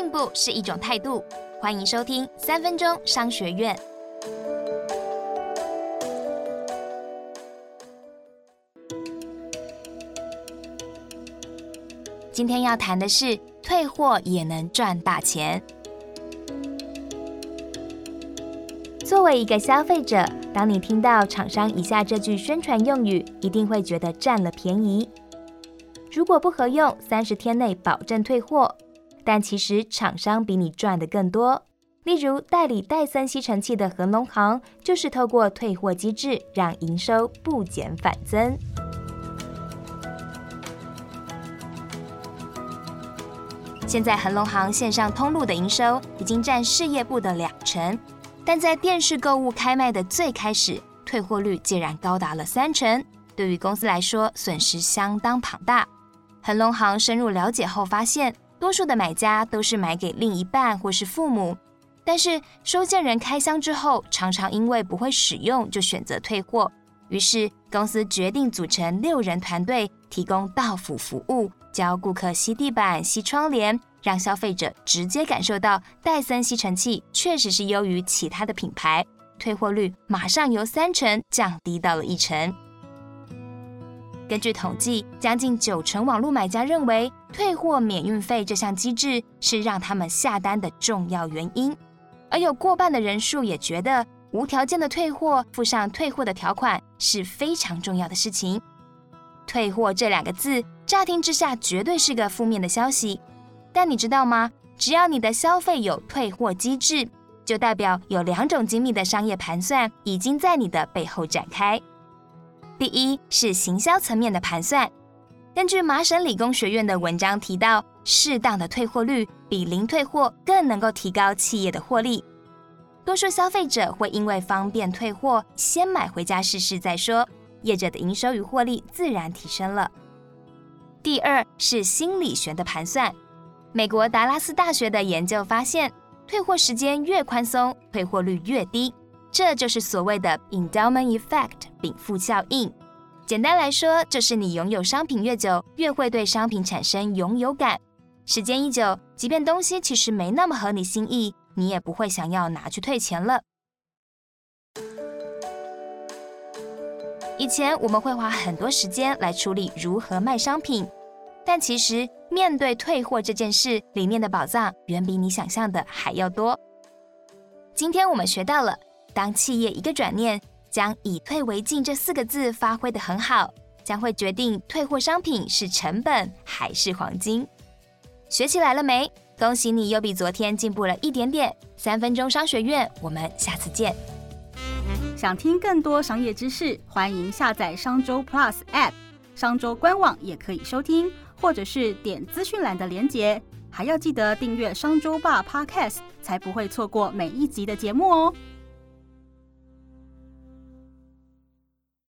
进步是一种态度。欢迎收听三分钟商学院。今天要谈的是退货也能赚大钱。作为一个消费者，当你听到厂商以下这句宣传用语，一定会觉得占了便宜。如果不合用，三十天内保证退货。但其实厂商比你赚的更多。例如代理戴森吸尘器的恒隆行，就是透过退货机制，让营收不减反增。现在恒隆行线上通路的营收已经占事业部的两成，但在电视购物开卖的最开始，退货率竟然高达了三成，对于公司来说损失相当庞大。恒隆行深入了解后发现，多数的买家都是买给另一半或是父母，但是收件人开箱之后，常常因为不会使用就选择退货。于是公司决定组成六人团队，提供到府服务，教顾客吸地板、吸窗帘，让消费者直接感受到戴森吸尘器确实是优于其他的品牌，退货率马上由三成降低到了一成。根据统计，将近九成网络买家认为退货免运费这项机制是让他们下单的重要原因，而有过半的人数也觉得无条件的退货、附上退货的条款是非常重要的事情。退货这两个字，乍听之下绝对是个负面的消息，但你知道吗？只要你的消费有退货机制，就代表有两种精密的商业盘算已经在你的背后展开。第一是行销层面的盘算。根据麻省理工学院的文章提到，适当的退货率比零退货更能够提高企业的获利。多数消费者会因为方便退货，先买回家试试再说，业者的营收与获利自然提升了。第二是心理学的盘算。美国达拉斯大学的研究发现，退货时间越宽松，退货率越低。这就是所谓的 endowment effect 禀赋效应。简单来说，就是你拥有商品越久，越会对商品产生拥有感。时间一久，即便东西其实没那么合你心意，你也不会想要拿去退钱了。以前我们会花很多时间来处理如何卖商品，但其实面对退货这件事，里面的宝藏远比你想象的还要多。今天我们学到了。当企业一个转念，将“以退为进”这四个字发挥的很好，将会决定退货商品是成本还是黄金。学起来了没？恭喜你又比昨天进步了一点点。三分钟商学院，我们下次见。想听更多商业知识，欢迎下载商周 Plus App，商周官网也可以收听，或者是点资讯栏的连结。还要记得订阅商周吧 Podcast，才不会错过每一集的节目哦。